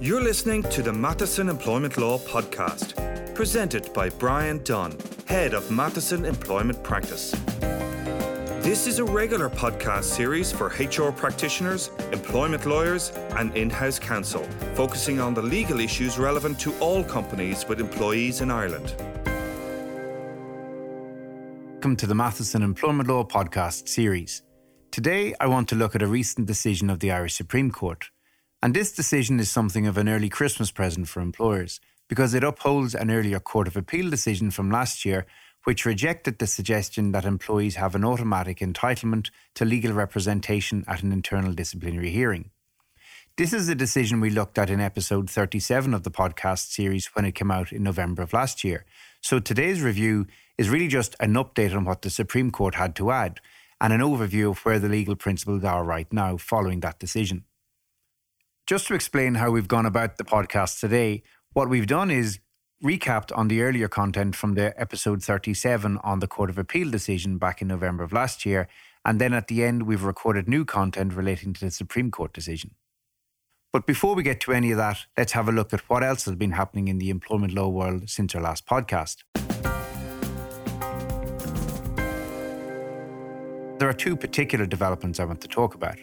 You're listening to the Matheson Employment Law Podcast, presented by Bryan Dunne, Head of Matheson Employment Practice. This is a regular podcast series for HR practitioners, employment lawyers, and in house counsel, focusing on the legal issues relevant to all companies with employees in Ireland. Welcome to the Matheson Employment Law Podcast series. Today, I want to look at a recent decision of the Irish Supreme Court. And this decision is something of an early Christmas present for employers because it upholds an earlier Court of Appeal decision from last year which rejected the suggestion that employees have an automatic entitlement to legal representation at an internal disciplinary hearing. This is a decision we looked at in episode 37 of the podcast series when it came out in November of last year. So today's review is really just an update on what the Supreme Court had to add and an overview of where the legal principles are right now following that decision. Just to explain how we've gone about the podcast today, what we've done is recapped on the earlier content from the episode 37 on the Court of Appeal decision back in November of last year, and then at the end, we've recorded new content relating to the Supreme Court decision. But before we get to any of that, let's have a look at what else has been happening in the employment law world since our last podcast. There are two particular developments I want to talk about.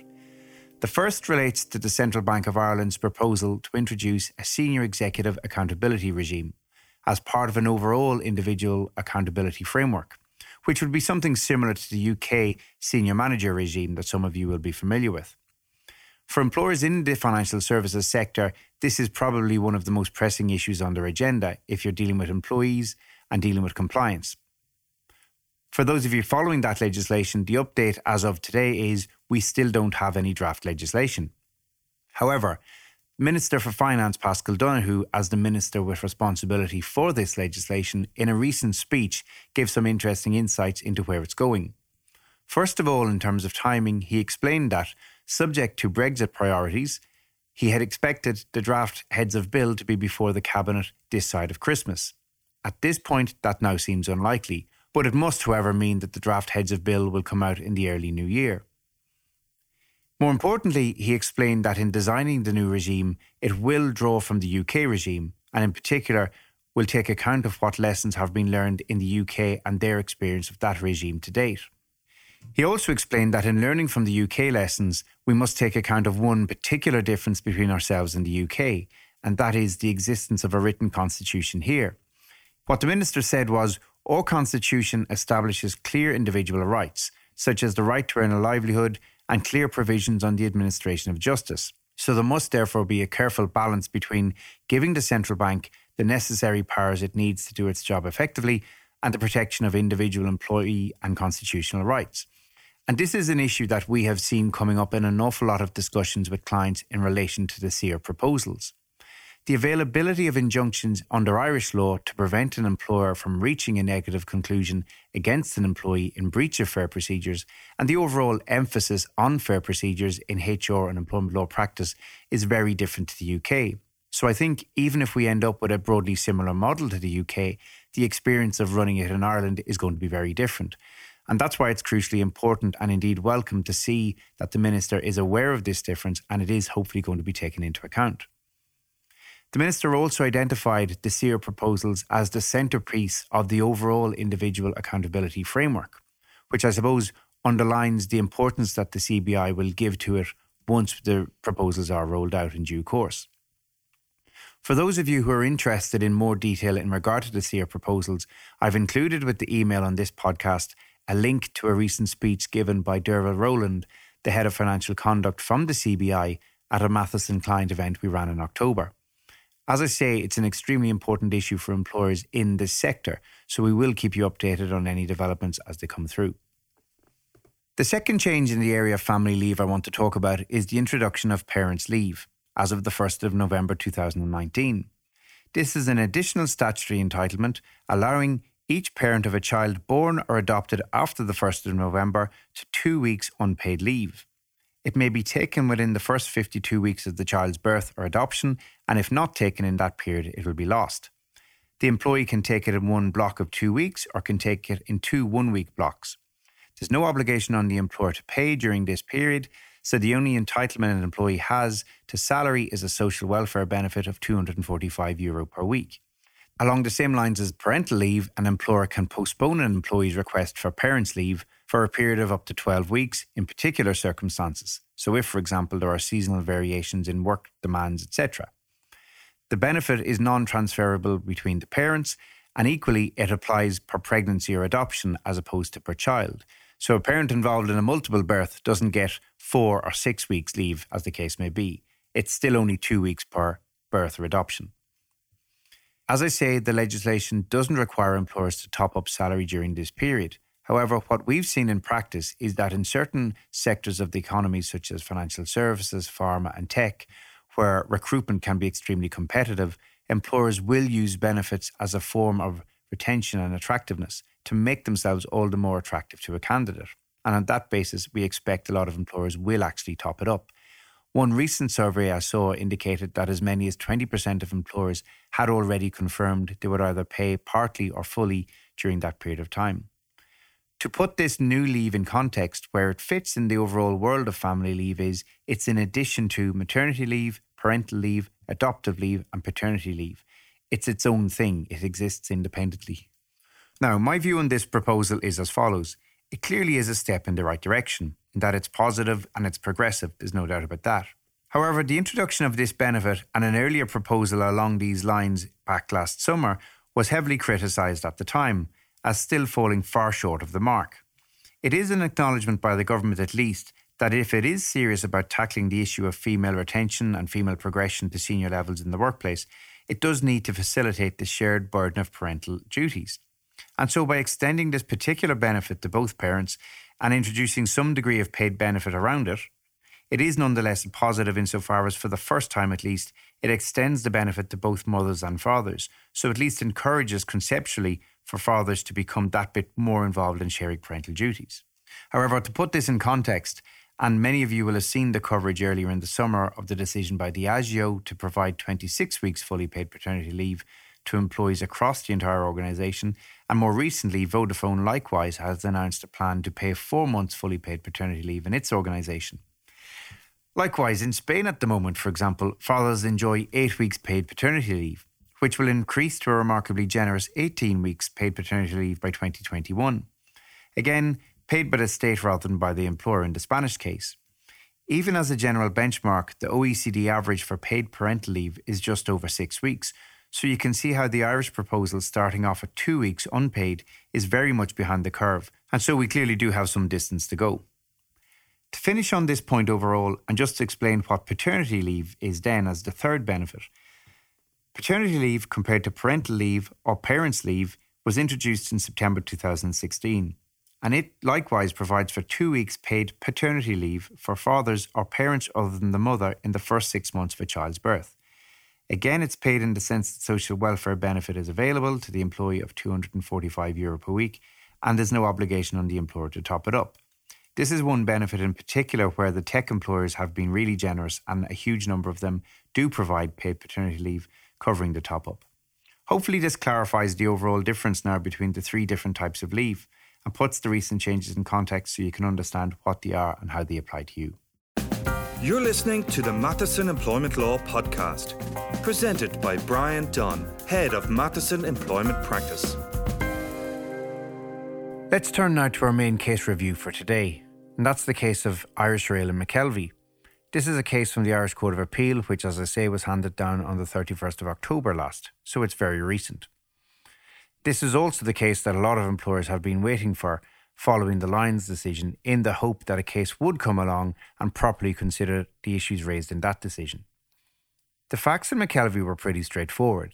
The first relates to the Central Bank of Ireland's proposal to introduce a senior executive accountability regime as part of an overall individual accountability framework, which would be something similar to the UK senior manager regime that some of you will be familiar with. For employers in the financial services sector, this is probably one of the most pressing issues on their agenda if you're dealing with employees and dealing with compliance. For those of you following that legislation, the update as of today is we still don't have any draft legislation. However, Minister for Finance Paschal Donohoe, as the minister with responsibility for this legislation, in a recent speech gave some interesting insights into where it's going. First of all, in terms of timing, he explained that Subject to Brexit priorities, he had expected the draft heads of bill to be before the Cabinet this side of Christmas. At this point, that now seems unlikely, but it must, however, mean that the draft heads of bill will come out in the early new year. More importantly, he explained that in designing the new regime, it will draw from the UK regime, and in particular, will take account of what lessons have been learned in the UK and their experience of that regime to date. He also explained that in learning from the UK lessons, we must take account of one particular difference between ourselves and the UK, and that is the existence of a written constitution here. What the minister said was our constitution establishes clear individual rights, such as the right to earn a livelihood and clear provisions on the administration of justice. So there must therefore be a careful balance between giving the central bank the necessary powers it needs to do its job effectively and the protection of individual employee and constitutional rights. And this is an issue that we have seen coming up in an awful lot of discussions with clients in relation to the SEAR proposals. The availability of injunctions under Irish law to prevent an employer from reaching a negative conclusion against an employee in breach of fair procedures and the overall emphasis on fair procedures in HR and employment law practice is very different to the UK. So I think even if we end up with a broadly similar model to the UK, the experience of running it in Ireland is going to be very different. And that's why it's crucially important and indeed welcome to see that the Minister is aware of this difference and it is hopefully going to be taken into account. The Minister also identified the SEAR proposals as the centrepiece of the overall individual accountability framework, which I suppose underlines the importance that the CBI will give to it once the proposals are rolled out in due course. For those of you who are interested in more detail in regard to the SEAR proposals, I've included with the email on this podcast a link to a recent speech given by Derville Rowland, the head of financial conduct from the CBI, at a Matheson client event we ran in October. As I say, it's an extremely important issue for employers in this sector, so we will keep you updated on any developments as they come through. The second change in the area of family leave I want to talk about is the introduction of parents' leave as of the 1st of November 2019. This is an additional statutory entitlement allowing each parent of a child born or adopted after the 1st of November to two weeks unpaid leave. It may be taken within the first 52 weeks of the child's birth or adoption, and if not taken in that period, it will be lost. The employee can take it in one block of two weeks or can take it in two one week blocks. There's no obligation on the employer to pay during this period, So the only entitlement an employee has to salary is a social welfare benefit of 245 euro per week. Along the same lines as parental leave, an employer can postpone an employee's request for parents' leave for a period of up to 12 weeks in particular circumstances. So, if, for example, there are seasonal variations in work demands, etc. The benefit is non transferable between the parents, and equally, it applies per pregnancy or adoption as opposed to per child. So, a parent involved in a multiple birth doesn't get four or six weeks leave, as the case may be. It's still only two weeks per birth or adoption. As I say, the legislation doesn't require employers to top up salary during this period. However, what we've seen in practice is that in certain sectors of the economy, such as financial services, pharma, and tech, where recruitment can be extremely competitive, employers will use benefits as a form of retention and attractiveness to make themselves all the more attractive to a candidate. And on that basis, we expect a lot of employers will actually top it up. One recent survey I saw indicated that as many as 20% of employers had already confirmed they would either pay partly or fully during that period of time. To put this new leave in context, where it fits in the overall world of family leave is it's in addition to maternity leave, parental leave, adoptive leave, and paternity leave. It's its own thing, it exists independently. Now, my view on this proposal is as follows it clearly is a step in the right direction, in that it's positive and it's progressive, there's no doubt about that. However, the introduction of this benefit and an earlier proposal along these lines back last summer was heavily criticised at the time as still falling far short of the mark. It is an acknowledgement by the government, at least, that if it is serious about tackling the issue of female retention and female progression to senior levels in the workplace, it does need to facilitate the shared burden of parental duties. And so, by extending this particular benefit to both parents and introducing some degree of paid benefit around it, it is nonetheless positive insofar as, for the first time at least, it extends the benefit to both mothers and fathers, so at least encourages conceptually for fathers to become that bit more involved in sharing parental duties. However, to put this in context, and many of you will have seen the coverage earlier in the summer of the decision by Diageo to provide 26 weeks fully paid paternity leave to employees across the entire organisation. And more recently, Vodafone likewise has announced a plan to pay four months fully paid paternity leave in its organisation. Likewise, in Spain at the moment, for example, fathers enjoy eight weeks paid paternity leave which will increase to a remarkably generous 18 weeks paid paternity leave by 2021. Again, paid by the state rather than by the employer in the Spanish case. Even as a general benchmark, the OECD average for paid parental leave is just over six weeks, so you can see how the Irish proposal starting off at two weeks unpaid is very much behind the curve, and so we clearly do have some distance to go. To finish on this point overall, and just to explain what paternity leave is then as the third benefit, Paternity leave compared to parental leave or parents' leave was introduced in September 2016, and it likewise provides for two weeks paid paternity leave for fathers or parents other than the mother in the first six months of a child's birth. Again, it's paid in the sense that social welfare benefit is available to the employee of €245 Euro per week, and there's no obligation on the employer to top it up. This is one benefit in particular where the tech employers have been really generous, and a huge number of them do provide paid paternity leave covering the top up. Hopefully, this clarifies the overall difference now between the three different types of leave and puts the recent changes in context so you can understand what they are and how they apply to you. You're listening to the Matheson Employment Law Podcast, presented by Bryan Dunne, Head of Matheson Employment Practice. Let's turn now to our main case review for today, and that's the case of Irish Rail and McKelvey, this is a case from the Irish Court of Appeal, which, as I say, was handed down on the 31st of October last, so it's very recent. This is also the case that a lot of employers have been waiting for following the Lyons decision in the hope that a case would come along and properly consider the issues raised in that decision. The facts in McKelvey were pretty straightforward.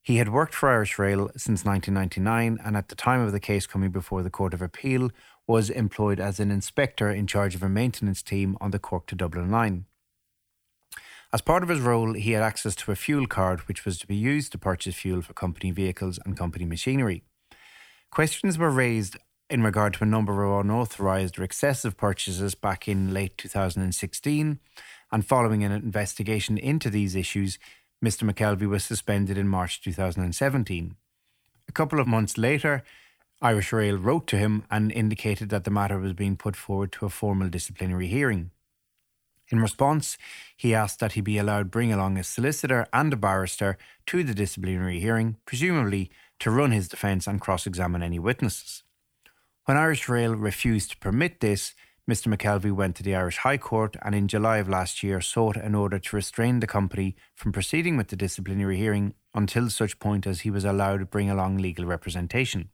He had worked for Irish Rail since 1999 and at the time of the case coming before the Court of Appeal was employed as an inspector in charge of a maintenance team on the Cork to Dublin line. As part of his role, he had access to a fuel card which was to be used to purchase fuel for company vehicles and company machinery. Questions were raised in regard to a number of unauthorised or excessive purchases back in late 2016, and following an investigation into these issues, Mr. McKelvey was suspended in March 2017. A couple of months later, Irish Rail wrote to him and indicated that the matter was being put forward to a formal disciplinary hearing. In response, he asked that he be allowed bring along a solicitor and a barrister to the disciplinary hearing, presumably to run his defence and cross examine any witnesses. When Irish Rail refused to permit this, Mr McKelvey went to the Irish High Court and in July of last year sought an order to restrain the company from proceeding with the disciplinary hearing until such point as he was allowed to bring along legal representation.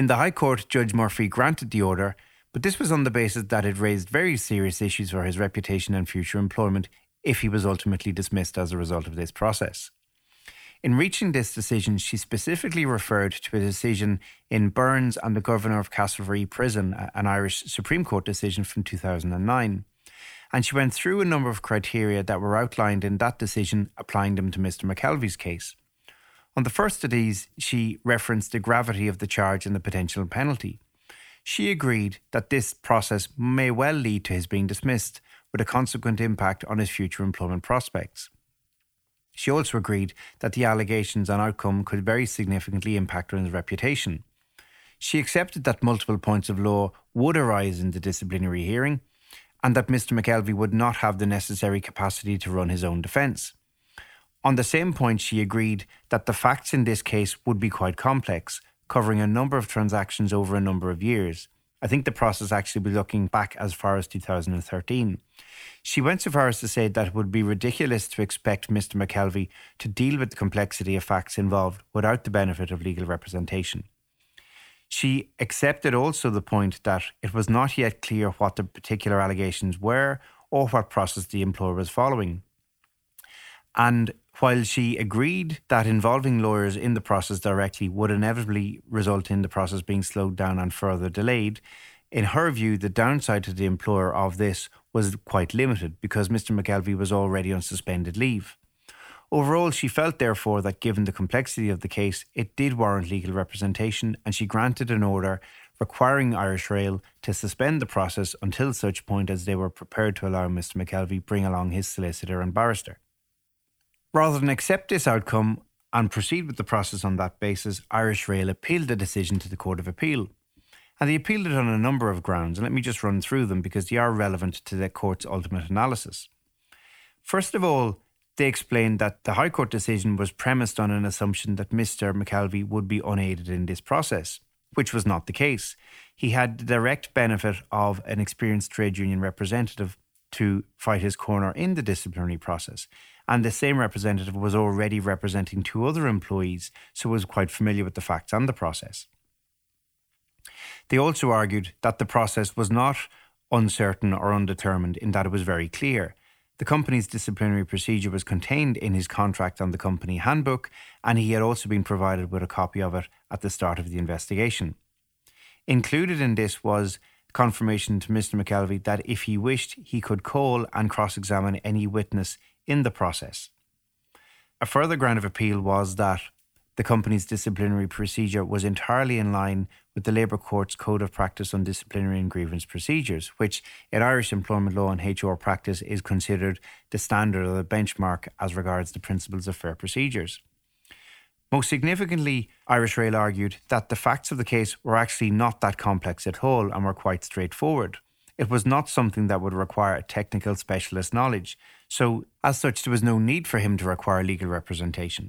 In the High Court, Judge Murphy granted the order, but this was on the basis that it raised very serious issues for his reputation and future employment if he was ultimately dismissed as a result of this process. In reaching this decision, she specifically referred to a decision in Burns and the Governor of Castlerea Prison, an Irish Supreme Court decision from 2009. And she went through a number of criteria that were outlined in that decision, applying them to Mr. McKelvey's case. On the first of these, she referenced the gravity of the charge and the potential penalty. She agreed that this process may well lead to his being dismissed, with a consequent impact on his future employment prospects. She also agreed that the allegations and outcome could very significantly impact on his reputation. She accepted that multiple points of law would arise in the disciplinary hearing and that Mr. McKelvey would not have the necessary capacity to run his own defence. On the same point, she agreed that the facts in this case would be quite complex, covering a number of transactions over a number of years. I think the process actually be looking back as far as 2013. She went so far as to say that it would be ridiculous to expect Mr. McKelvey to deal with the complexity of facts involved without the benefit of legal representation. She accepted also the point that it was not yet clear what the particular allegations were or what process the employer was following. And while she agreed that involving lawyers in the process directly would inevitably result in the process being slowed down and further delayed, in her view, the downside to the employer of this was quite limited because Mr. McKelvey was already on suspended leave. Overall, she felt, therefore, that given the complexity of the case, it did warrant legal representation, and she granted an order requiring Irish Rail to suspend the process until such point as they were prepared to allow Mr. McKelvey bring along his solicitor and barrister. Rather than accept this outcome and proceed with the process on that basis, Irish Rail appealed the decision to the Court of Appeal. And they appealed it on a number of grounds, and let me just run through them because they are relevant to the court's ultimate analysis. First of all, they explained that the High Court decision was premised on an assumption that Mr. McKelvey would be unaided in this process, which was not the case. He had the direct benefit of an experienced trade union representative to fight his corner in the disciplinary process. And the same representative was already representing two other employees, so was quite familiar with the facts and the process. They also argued that the process was not uncertain or undetermined in that it was very clear. The company's disciplinary procedure was contained in his contract and the company handbook, and he had also been provided with a copy of it at the start of the investigation. Included in this was confirmation to Mr. McKelvey that if he wished, he could call and cross examine any witness in the process. A further ground of appeal was that the company's disciplinary procedure was entirely in line with the Labour Court's Code of Practice on Disciplinary and Grievance Procedures, which in Irish employment law and HR practice is considered the standard or the benchmark as regards the principles of fair procedures. Most significantly, Irish Rail argued that the facts of the case were actually not that complex at all and were quite straightforward. It was not something that would require technical specialist knowledge, so as such, there was no need for him to require legal representation.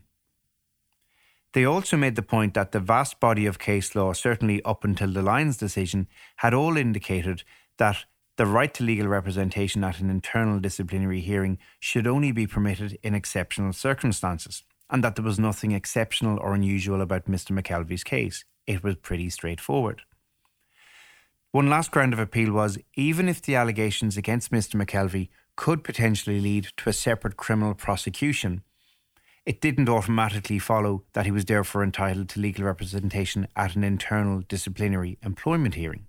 They also made the point that the vast body of case law, certainly up until the Lyons decision, had all indicated that the right to legal representation at an internal disciplinary hearing should only be permitted in exceptional circumstances, and that there was nothing exceptional or unusual about Mr. McKelvey's case. It was pretty straightforward. One last ground of appeal was even if the allegations against Mr. McKelvey could potentially lead to a separate criminal prosecution, it didn't automatically follow that he was therefore entitled to legal representation at an internal disciplinary employment hearing.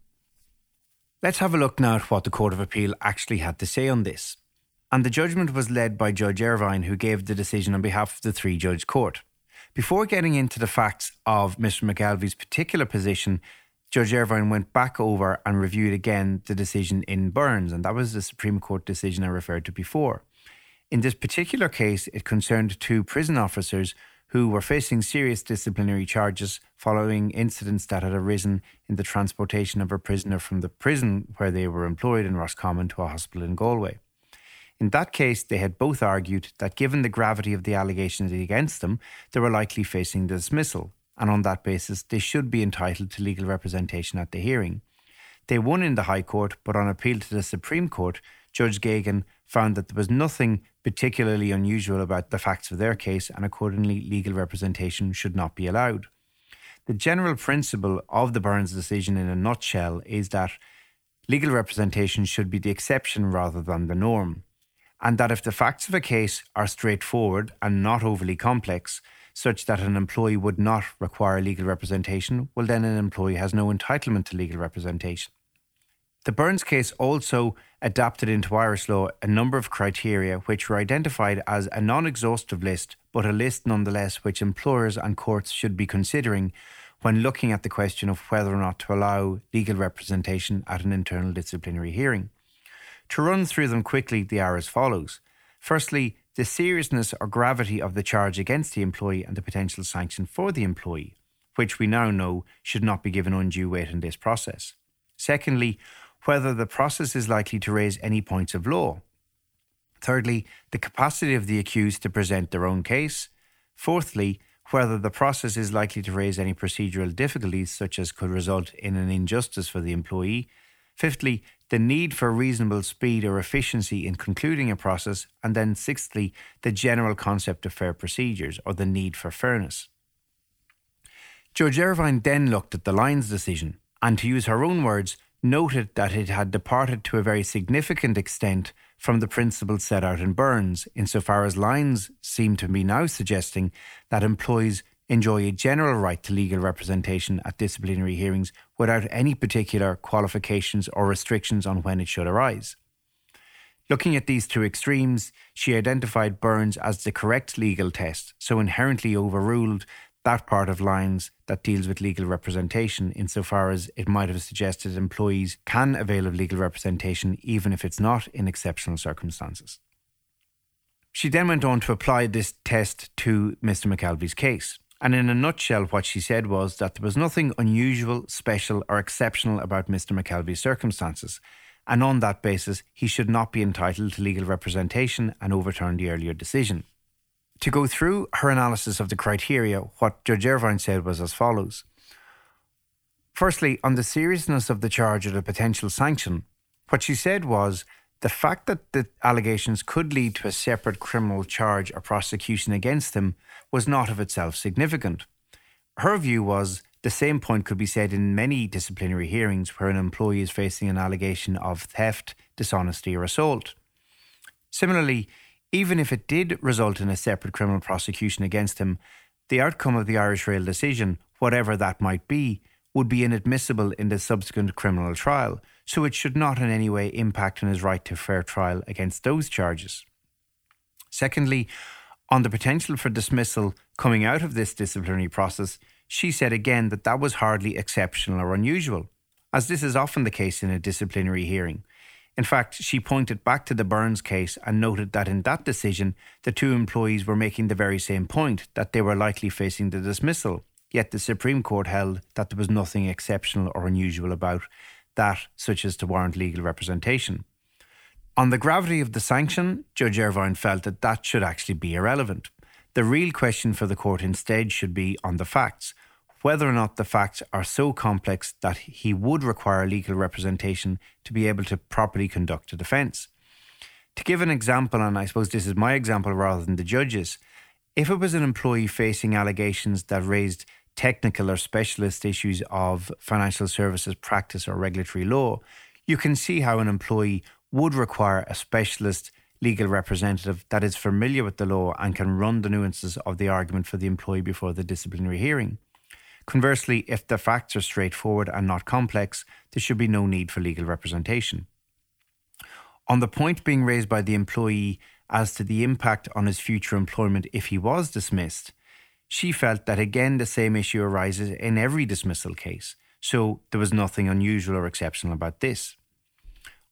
Let's have a look now at what the Court of Appeal actually had to say on this. And the judgment was led by Judge Irvine, who gave the decision on behalf of the three judge court. Before getting into the facts of Mr. McKelvey's particular position, Judge Irvine went back over and reviewed again the decision in Burns, and that was the Supreme Court decision I referred to before. In this particular case, it concerned two prison officers who were facing serious disciplinary charges following incidents that had arisen in the transportation of a prisoner from the prison where they were employed in Roscommon to a hospital in Galway. In that case, they had both argued that given the gravity of the allegations against them, they were likely facing dismissal, and on that basis, they should be entitled to legal representation at the hearing. They won in the High Court, but on appeal to the Supreme Court, Judge Geoghegan found that there was nothing particularly unusual about the facts of their case, and accordingly, legal representation should not be allowed. The general principle of the Burns decision, in a nutshell, is that legal representation should be the exception rather than the norm, and that if the facts of a case are straightforward and not overly complex, such that an employee would not require legal representation, well, then an employee has no entitlement to legal representation. The Burns case also adapted into Irish law a number of criteria which were identified as a non exhaustive list, but a list nonetheless which employers and courts should be considering when looking at the question of whether or not to allow legal representation at an internal disciplinary hearing. To run through them quickly, they are as follows. Firstly, the seriousness or gravity of the charge against the employee and the potential sanction for the employee, which we now know should not be given undue weight in this process. Secondly, whether the process is likely to raise any points of law. Thirdly, the capacity of the accused to present their own case. Fourthly, whether the process is likely to raise any procedural difficulties, such as could result in an injustice for the employee. Fifthly, the need for reasonable speed or efficiency in concluding a process. And then, sixthly, the general concept of fair procedures or the need for fairness. Judge Irvine then looked at the Lyons decision and, to use her own words, noted that it had departed to a very significant extent from the principles set out in Burns, insofar as Lyons seem to be now suggesting that employees enjoy a general right to legal representation at disciplinary hearings without any particular qualifications or restrictions on when it should arise. Looking at these two extremes, she identified Burns as the correct legal test, so inherently overruled that part of Lyons that deals with legal representation, insofar as it might have suggested employees can avail of legal representation even if it's not in exceptional circumstances. She then went on to apply this test to Mr. McKelvey's case. And in a nutshell, what she said was that there was nothing unusual, special, or exceptional about Mr. McKelvey's circumstances. And on that basis, he should not be entitled to legal representation and overturn the earlier decision. To go through her analysis of the criteria, what Judge Irvine said was as follows. Firstly, on the seriousness of the charge or the potential sanction, what she said was the fact that the allegations could lead to a separate criminal charge or prosecution against him was not of itself significant. Her view was the same point could be said in many disciplinary hearings where an employee is facing an allegation of theft, dishonesty, or assault. Similarly, even if it did result in a separate criminal prosecution against him, the outcome of the Irish Rail decision, whatever that might be, would be inadmissible in the subsequent criminal trial, so it should not in any way impact on his right to fair trial against those charges. Secondly, on the potential for dismissal coming out of this disciplinary process, she said again that that was hardly exceptional or unusual, as this is often the case in a disciplinary hearing. In fact, she pointed back to the Burns case and noted that in that decision, the two employees were making the very same point that they were likely facing the dismissal. Yet the Supreme Court held that there was nothing exceptional or unusual about that, such as to warrant legal representation. On the gravity of the sanction, Judge Irvine felt that that should actually be irrelevant. The real question for the court instead should be on the facts whether or not the facts are so complex that he would require legal representation to be able to properly conduct a defence. To give an example, and I suppose this is my example rather than the judge's, if it was an employee facing allegations that raised technical or specialist issues of financial services practice or regulatory law, you can see how an employee would require a specialist legal representative that is familiar with the law and can run the nuances of the argument for the employee before the disciplinary hearing. Conversely, if the facts are straightforward and not complex, there should be no need for legal representation. On the point being raised by the employee as to the impact on his future employment if he was dismissed, she felt that again the same issue arises in every dismissal case, so there was nothing unusual or exceptional about this.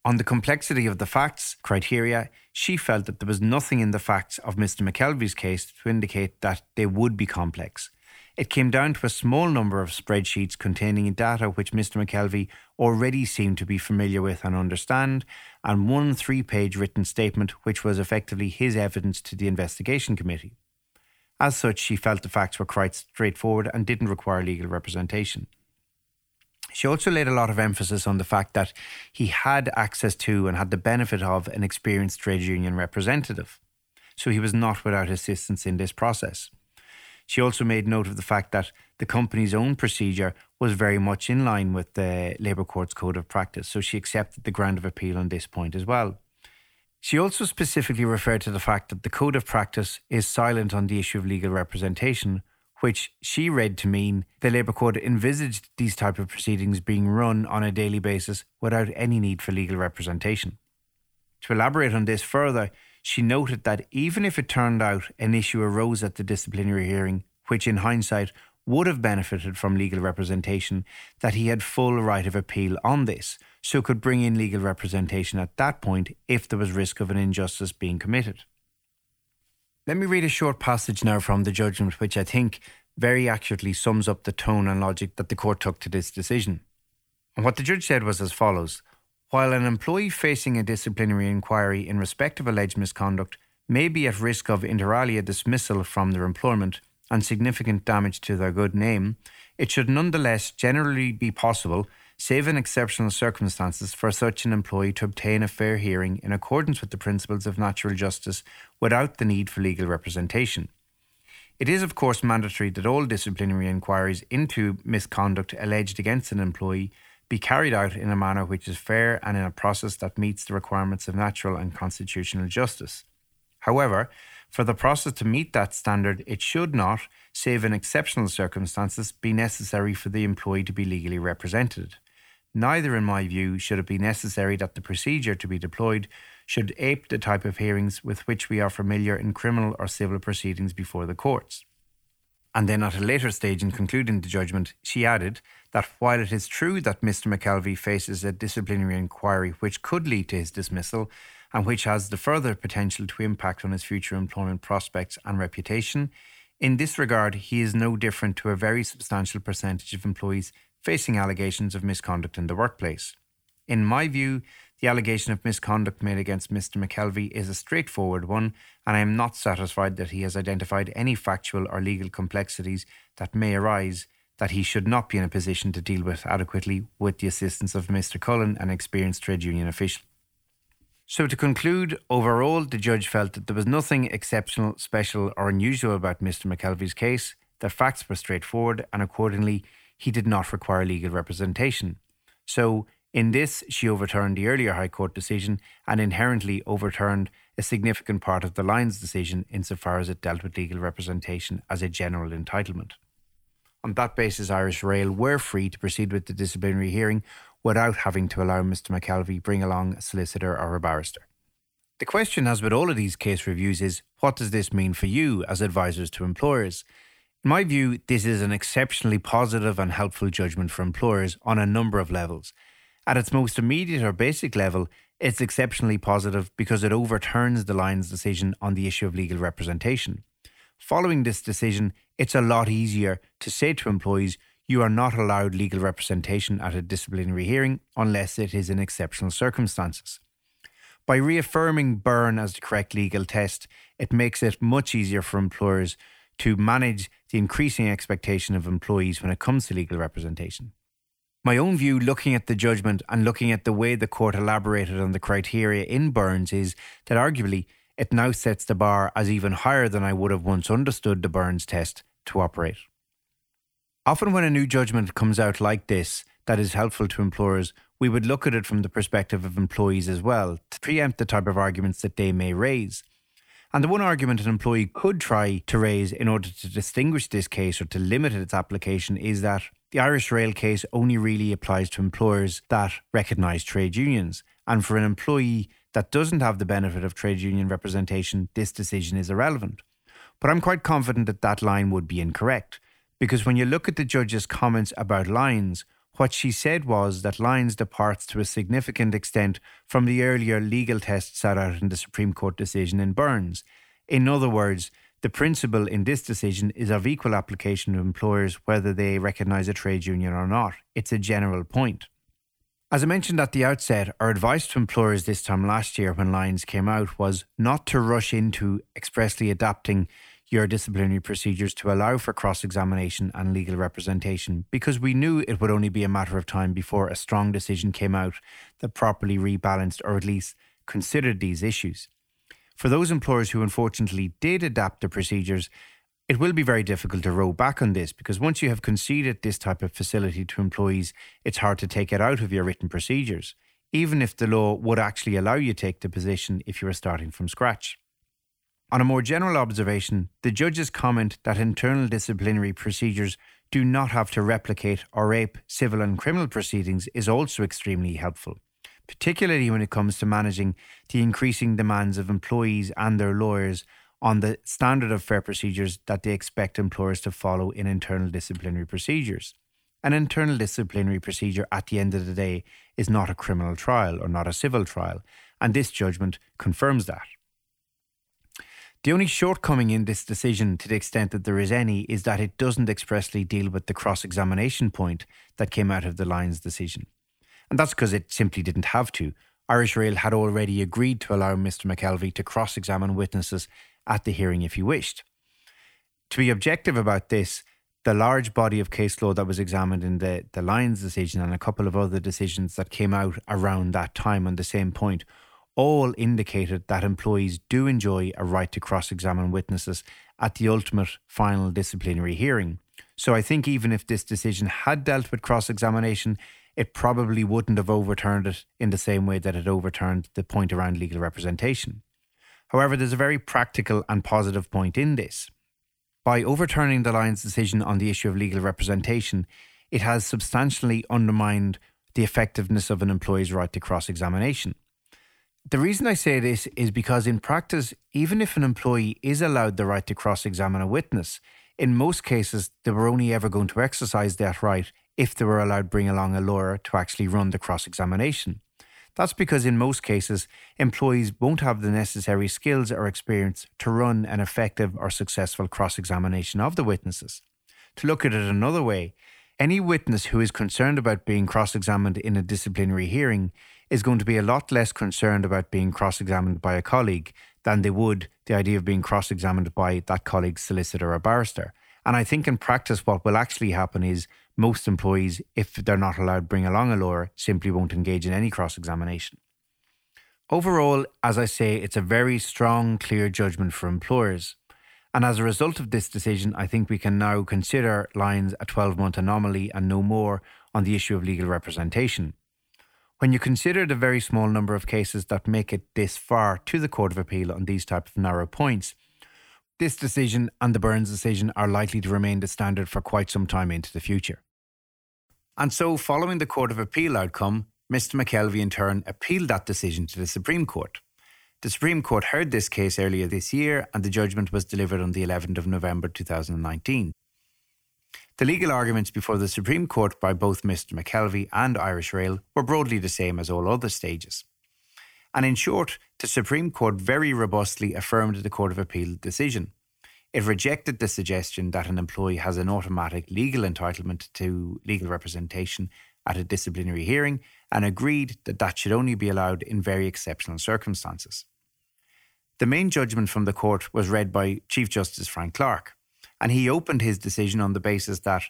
On the complexity of the facts criteria, she felt that there was nothing in the facts of Mr. McKelvey's case to indicate that they would be complex. It came down to a small number of spreadsheets containing data which Mr. McKelvey already seemed to be familiar with and understand, and one three page written statement which was effectively his evidence to the investigation committee. As such, she felt the facts were quite straightforward and didn't require legal representation. She also laid a lot of emphasis on the fact that he had access to and had the benefit of an experienced trade union representative. So he was not without assistance in this process. She also made note of the fact that the company's own procedure was very much in line with the Labour Court's Code of Practice, so she accepted the ground of appeal on this point as well. She also specifically referred to the fact that the Code of Practice is silent on the issue of legal representation, which she read to mean the Labour Court envisaged these type of proceedings being run on a daily basis without any need for legal representation. To elaborate on this further, she noted that even if it turned out an issue arose at the disciplinary hearing, which in hindsight would have benefited from legal representation, that he had full right of appeal on this, so could bring in legal representation at that point if there was risk of an injustice being committed. Let me read a short passage now from the judgment, which I think very accurately sums up the tone and logic that the court took to this decision. And what the judge said was as follows While an employee facing a disciplinary inquiry in respect of alleged misconduct may be at risk of inter alia dismissal from their employment and significant damage to their good name, it should nonetheless generally be possible save in exceptional circumstances, for such an employee to obtain a fair hearing in accordance with the principles of natural justice without the need for legal representation. It is, of course, mandatory that all disciplinary inquiries into misconduct alleged against an employee be carried out in a manner which is fair and in a process that meets the requirements of natural and constitutional justice. However, for the process to meet that standard, it should not, save in exceptional circumstances, be necessary for the employee to be legally represented. Neither, in my view, should it be necessary that the procedure to be deployed should ape the type of hearings with which we are familiar in criminal or civil proceedings before the courts. And then at a later stage in concluding the judgment, she added that while it is true that Mr. McKelvey faces a disciplinary inquiry which could lead to his dismissal and which has the further potential to impact on his future employment prospects and reputation, in this regard, he is no different to a very substantial percentage of employees facing allegations of misconduct in the workplace. In my view, the allegation of misconduct made against Mr. McKelvey is a straightforward one, and I am not satisfied that he has identified any factual or legal complexities that may arise that he should not be in a position to deal with adequately with the assistance of Mr. Cullen, an experienced trade union official. So, to conclude, overall, the judge felt that there was nothing exceptional, special, or unusual about Mr. McKelvey's case, the facts were straightforward, and accordingly, he did not require legal representation. So, in this, she overturned the earlier High Court decision and inherently overturned a significant part of the Lyons decision insofar as it dealt with legal representation as a general entitlement. On that basis, Irish Rail were free to proceed with the disciplinary hearing without having to allow Mr. McKelvey bring along a solicitor or a barrister. The question, as with all of these case reviews, is what does this mean for you as advisors to employers? In my view, this is an exceptionally positive and helpful judgment for employers on a number of levels. At its most immediate or basic level, it's exceptionally positive because it overturns the Lyons decision on the issue of legal representation. Following this decision, it's a lot easier to say to employees, you are not allowed legal representation at a disciplinary hearing unless it is in exceptional circumstances. By reaffirming Burns as the correct legal test, it makes it much easier for employers to manage the increasing expectation of employees when it comes to legal representation. My own view, looking at the judgment and looking at the way the court elaborated on the criteria in Burns, is that arguably it now sets the bar as even higher than I would have once understood the Burns test to operate. Often, when a new judgment comes out like this that is helpful to employers, we would look at it from the perspective of employees as well to preempt the type of arguments that they may raise. And the one argument an employee could try to raise in order to distinguish this case or to limit its application is that the Irish Rail case only really applies to employers that recognise trade unions. And for an employee that doesn't have the benefit of trade union representation, this decision is irrelevant. But I'm quite confident that that line would be incorrect. Because when you look at the judge's comments about Lyons, what she said was that Lyons departs to a significant extent from the earlier legal test set out in the Supreme Court decision in Burns. In other words, The principle in this decision is of equal application to employers whether they recognise a trade union or not. It's a general point. As I mentioned at the outset, our advice to employers this time last year when Lyons came out was not to rush into expressly adapting your disciplinary procedures to allow for cross examination and legal representation because we knew it would only be a matter of time before a strong decision came out that properly rebalanced or at least considered these issues. For those employers who unfortunately did adapt the procedures, it will be very difficult to row back on this because once you have conceded this type of facility to employees, it's hard to take it out of your written procedures, even if the law would actually allow you to take the position if you were starting from scratch. On a more general observation, the judge's comment that internal disciplinary procedures do not have to replicate or rape civil and criminal proceedings is also extremely helpful, particularly when it comes to managing the increasing demands of employees and their lawyers on the standard of fair procedures that they expect employers to follow in internal disciplinary procedures. An internal disciplinary procedure at the end of the day is not a criminal trial or not a civil trial, and this judgment confirms that. The only shortcoming in this decision, to the extent that there is any, is that it doesn't expressly deal with the cross examination point that came out of the Lyons decision. And that's because it simply didn't have to. Irish Rail had already agreed to allow Mr. McKelvey to cross examine witnesses at the hearing if he wished. To be objective about this, the large body of case law that was examined in the, the Lyons decision and a couple of other decisions that came out around that time on the same point all indicated that employees do enjoy a right to cross examine witnesses at the ultimate final disciplinary hearing. So I think even if this decision had dealt with cross examination, it probably wouldn't have overturned it in the same way that it overturned the point around legal representation. However, there's a very practical and positive point in this. By overturning the Lyons decision on the issue of legal representation, it has substantially undermined the effectiveness of an employee's right to cross examination. The reason I say this is because, in practice, even if an employee is allowed the right to cross examine a witness, in most cases they were only ever going to exercise that right if they were allowed bring along a lawyer to actually run the cross examination. That's because in most cases, employees won't have the necessary skills or experience to run an effective or successful cross examination of the witnesses. To look at it another way, any witness who is concerned about being cross examined in a disciplinary hearing is going to be a lot less concerned about being cross examined by a colleague than they would the idea of being cross examined by that colleague's solicitor or barrister. And I think in practice, what will actually happen is most employees, if they're not allowed bring along a lawyer, simply won't engage in any cross examination. Overall, as I say, it's a very strong, clear judgment for employers. And as a result of this decision, I think we can now consider Lyons a 12 month anomaly and no more on the issue of legal representation. When you consider the very small number of cases that make it this far to the Court of Appeal on these type of narrow points, this decision and the Burns decision are likely to remain the standard for quite some time into the future. And so, following the Court of Appeal outcome, Mr. McKelvey in turn appealed that decision to the Supreme Court. The Supreme Court heard this case earlier this year, and the judgment was delivered on the 11th of November 2019. The legal arguments before the Supreme Court by both Mr. McKelvey and Irish Rail were broadly the same as all other stages. And in short, the Supreme Court very robustly affirmed the Court of Appeal decision. It rejected the suggestion that an employee has an automatic legal entitlement to legal representation at a disciplinary hearing and agreed that that should only be allowed in very exceptional circumstances. The main judgment from the court was read by Chief Justice Frank Clarke, and he opened his decision on the basis that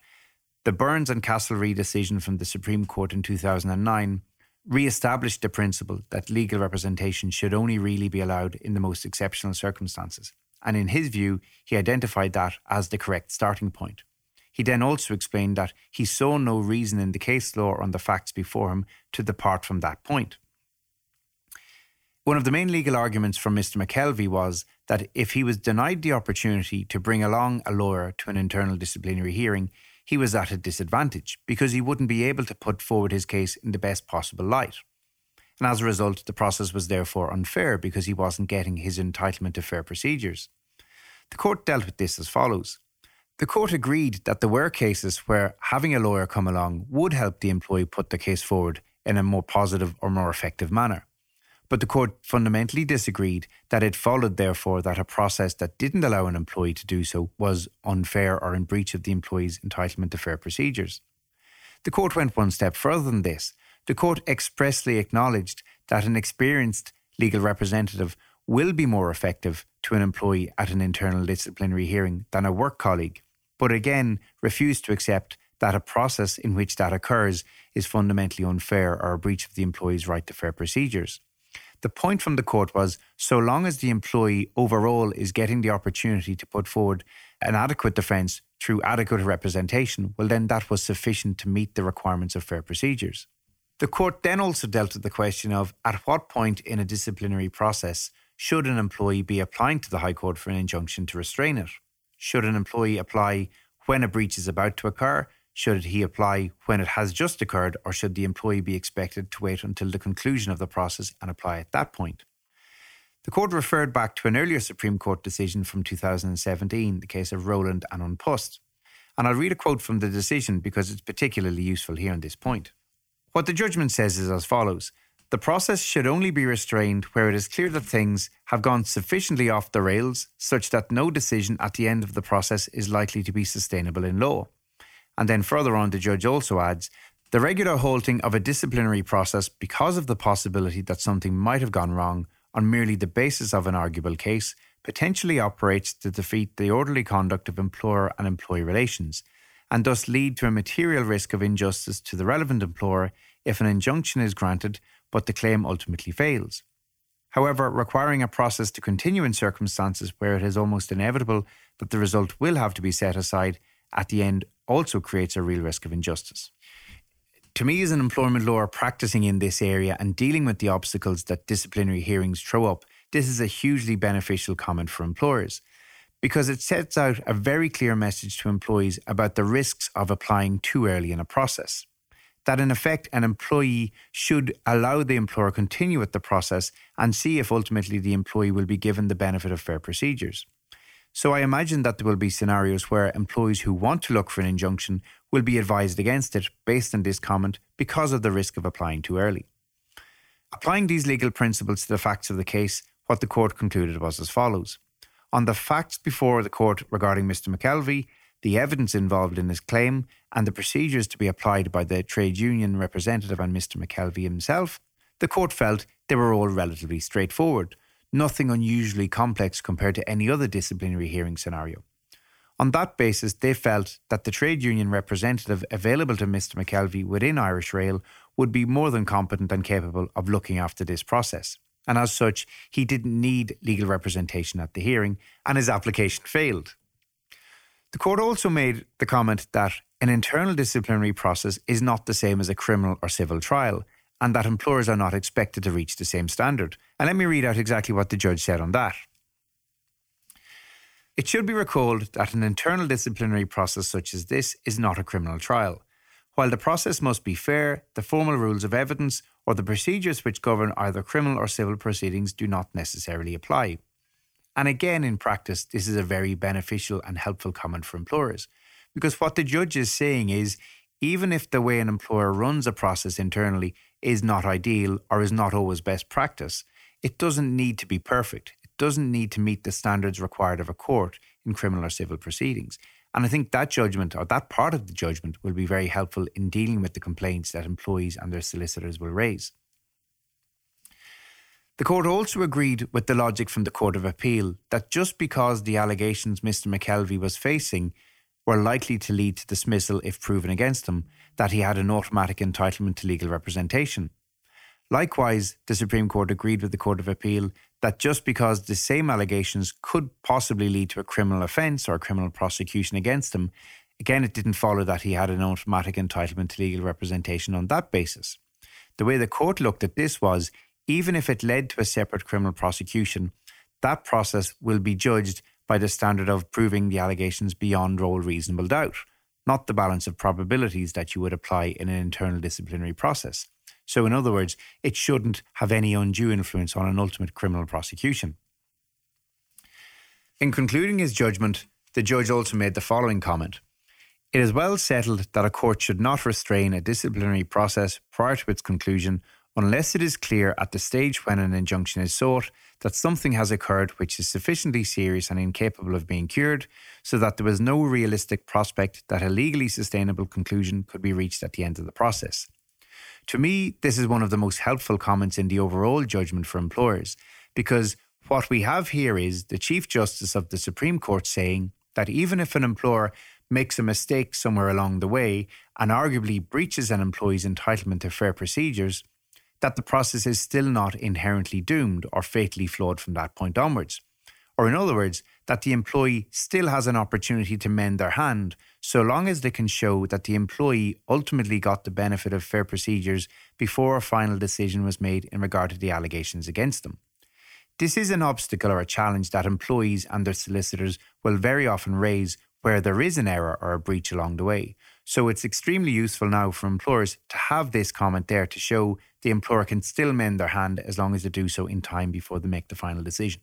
the Burns and Castlerea decision from the Supreme Court in 2009 re-established the principle that legal representation should only really be allowed in the most exceptional circumstances. And in his view, he identified that as the correct starting point. He then also explained that he saw no reason in the case law or on the facts before him to depart from that point. One of the main legal arguments from Mr. McKelvey was that if he was denied the opportunity to bring along a lawyer to an internal disciplinary hearing, he was at a disadvantage because he wouldn't be able to put forward his case in the best possible light. And as a result, the process was therefore unfair because he wasn't getting his entitlement to fair procedures. The court dealt with this as follows. The court agreed that there were cases where having a lawyer come along would help the employee put the case forward in a more positive or more effective manner. But the court fundamentally disagreed that it followed, therefore, that a process that didn't allow an employee to do so was unfair or in breach of the employee's entitlement to fair procedures. The court went one step further than this. The court expressly acknowledged that an experienced legal representative will be more effective to an employee at an internal disciplinary hearing than a work colleague, but again refused to accept that a process in which that occurs is fundamentally unfair or a breach of the employee's right to fair procedures. The point from the court was so long as the employee overall is getting the opportunity to put forward an adequate defence through adequate representation, well, then that was sufficient to meet the requirements of fair procedures. The court then also dealt with the question of at what point in a disciplinary process should an employee be applying to the High Court for an injunction to restrain it? Should an employee apply when a breach is about to occur? Should he apply when it has just occurred, or should the employee be expected to wait until the conclusion of the process and apply at that point? The court referred back to an earlier Supreme Court decision from 2017, the case of Rowland and An Post. And I'll read a quote from the decision because it's particularly useful here on this point. What the judgment says is as follows The process should only be restrained where it is clear that things have gone sufficiently off the rails such that no decision at the end of the process is likely to be sustainable in law. And then further on, the judge also adds the regular halting of a disciplinary process because of the possibility that something might have gone wrong on merely the basis of an arguable case potentially operates to defeat the orderly conduct of employer and employee relations, and thus lead to a material risk of injustice to the relevant employer if an injunction is granted but the claim ultimately fails. However, requiring a process to continue in circumstances where it is almost inevitable that the result will have to be set aside at the end also creates a real risk of injustice. To me, as an employment lawyer practicing in this area and dealing with the obstacles that disciplinary hearings throw up, this is a hugely beneficial comment for employers because it sets out a very clear message to employees about the risks of applying too early in a process. That in effect, an employee should allow the employer to continue with the process and see if ultimately the employee will be given the benefit of fair procedures. So I imagine that there will be scenarios where employees who want to look for an injunction will be advised against it based on this comment because of the risk of applying too early. Applying these legal principles to the facts of the case, what the court concluded was as follows. On the facts before the court regarding Mr. McKelvey, the evidence involved in his claim, and the procedures to be applied by the trade union representative and Mr. McKelvey himself, the court felt they were all relatively straightforward, nothing unusually complex compared to any other disciplinary hearing scenario. On that basis, they felt that the trade union representative available to Mr. McKelvey within Irish Rail would be more than competent and capable of looking after this process. And as such, he didn't need legal representation at the hearing, and his application failed. The court also made the comment that an internal disciplinary process is not the same as a criminal or civil trial, and that employers are not expected to reach the same standard. And let me read out exactly what the judge said on that. It should be recalled that an internal disciplinary process such as this is not a criminal trial. While the process must be fair, the formal rules of evidence or the procedures which govern either criminal or civil proceedings do not necessarily apply. And again, in practice, this is a very beneficial and helpful comment for employers. Because what the judge is saying is even if the way an employer runs a process internally is not ideal or is not always best practice, it doesn't need to be perfect. It doesn't need to meet the standards required of a court in criminal or civil proceedings. And I think that judgment or that part of the judgment will be very helpful in dealing with the complaints that employees and their solicitors will raise. The court also agreed with the logic from the Court of Appeal that just because the allegations Mr McKelvey was facing were likely to lead to dismissal if proven against him, that he had an automatic entitlement to legal representation. Likewise, the Supreme Court agreed with the Court of Appeal that just because the same allegations could possibly lead to a criminal offence or a criminal prosecution against him, again, it didn't follow that he had an automatic entitlement to legal representation on that basis. The way the court looked at this was even if it led to a separate criminal prosecution, that process will be judged by the standard of proving the allegations beyond all reasonable doubt, not the balance of probabilities that you would apply in an internal disciplinary process. So, in other words, it shouldn't have any undue influence on an ultimate criminal prosecution. In concluding his judgment, the judge also made the following comment It is well settled that a court should not restrain a disciplinary process prior to its conclusion unless it is clear at the stage when an injunction is sought that something has occurred which is sufficiently serious and incapable of being cured, so that there was no realistic prospect that a legally sustainable conclusion could be reached at the end of the process. To me, this is one of the most helpful comments in the overall judgment for employers, because what we have here is the Chief Justice of the Supreme Court saying that even if an employer makes a mistake somewhere along the way and arguably breaches an employee's entitlement to fair procedures, that the process is still not inherently doomed or fatally flawed from that point onwards. Or, in other words, that the employee still has an opportunity to mend their hand so long as they can show that the employee ultimately got the benefit of fair procedures before a final decision was made in regard to the allegations against them. This is an obstacle or a challenge that employees and their solicitors will very often raise where there is an error or a breach along the way. So it's extremely useful now for employers to have this comment there to show the employer can still mend their hand as long as they do so in time before they make the final decision.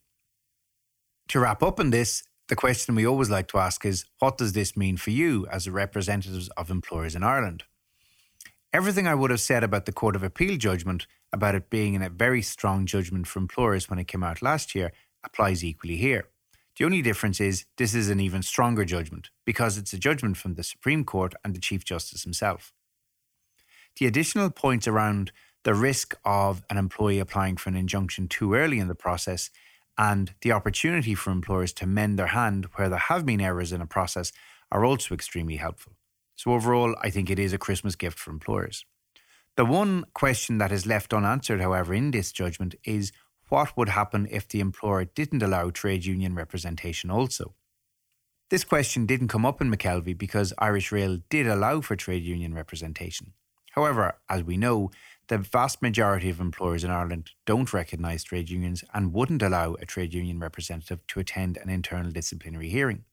To wrap up on this, the question we always like to ask is what does this mean for you as representatives of employers in Ireland? Everything I would have said about the Court of Appeal judgment, about it being a very strong judgment for employers when it came out last year, applies equally here. The only difference is this is an even stronger judgment because it's a judgment from the Supreme Court and the Chief Justice himself. The additional points around the risk of an employee applying for an injunction too early in the process and the opportunity for employers to mend their hand where there have been errors in a process are also extremely helpful. So, overall, I think it is a Christmas gift for employers. The one question that is left unanswered, however, in this judgment is what would happen if the employer didn't allow trade union representation also? This question didn't come up in McKelvey because Irish Rail did allow for trade union representation. However, as we know, the vast majority of employers in Ireland don't recognise trade unions and wouldn't allow a trade union representative to attend an internal disciplinary hearing.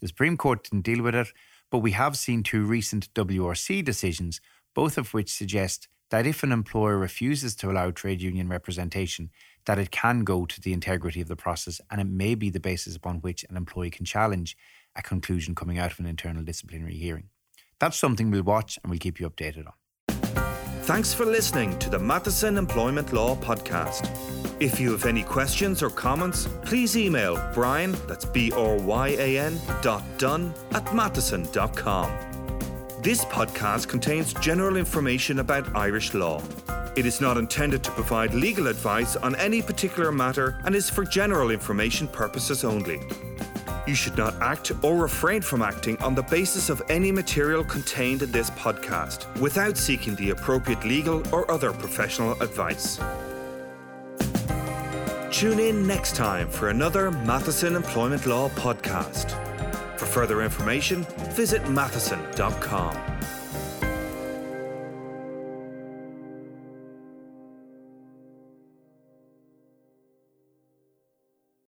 The Supreme Court didn't deal with it, but we have seen two recent WRC decisions, both of which suggest that if an employer refuses to allow trade union representation, that it can go to the integrity of the process and it may be the basis upon which an employee can challenge a conclusion coming out of an internal disciplinary hearing. That's something we'll watch and we'll keep you updated on. Thanks for listening to the Matheson Employment Law Podcast. If you have any questions or comments, please email Bryan, that's B R Y A N, dot Dunne at matheson.com. This podcast contains general information about Irish law. It is not intended to provide legal advice on any particular matter and is for general information purposes only. You should not act or refrain from acting on the basis of any material contained in this podcast without seeking the appropriate legal or other professional advice. Tune in next time for another Matheson Employment Law podcast. For further information, visit matheson.com.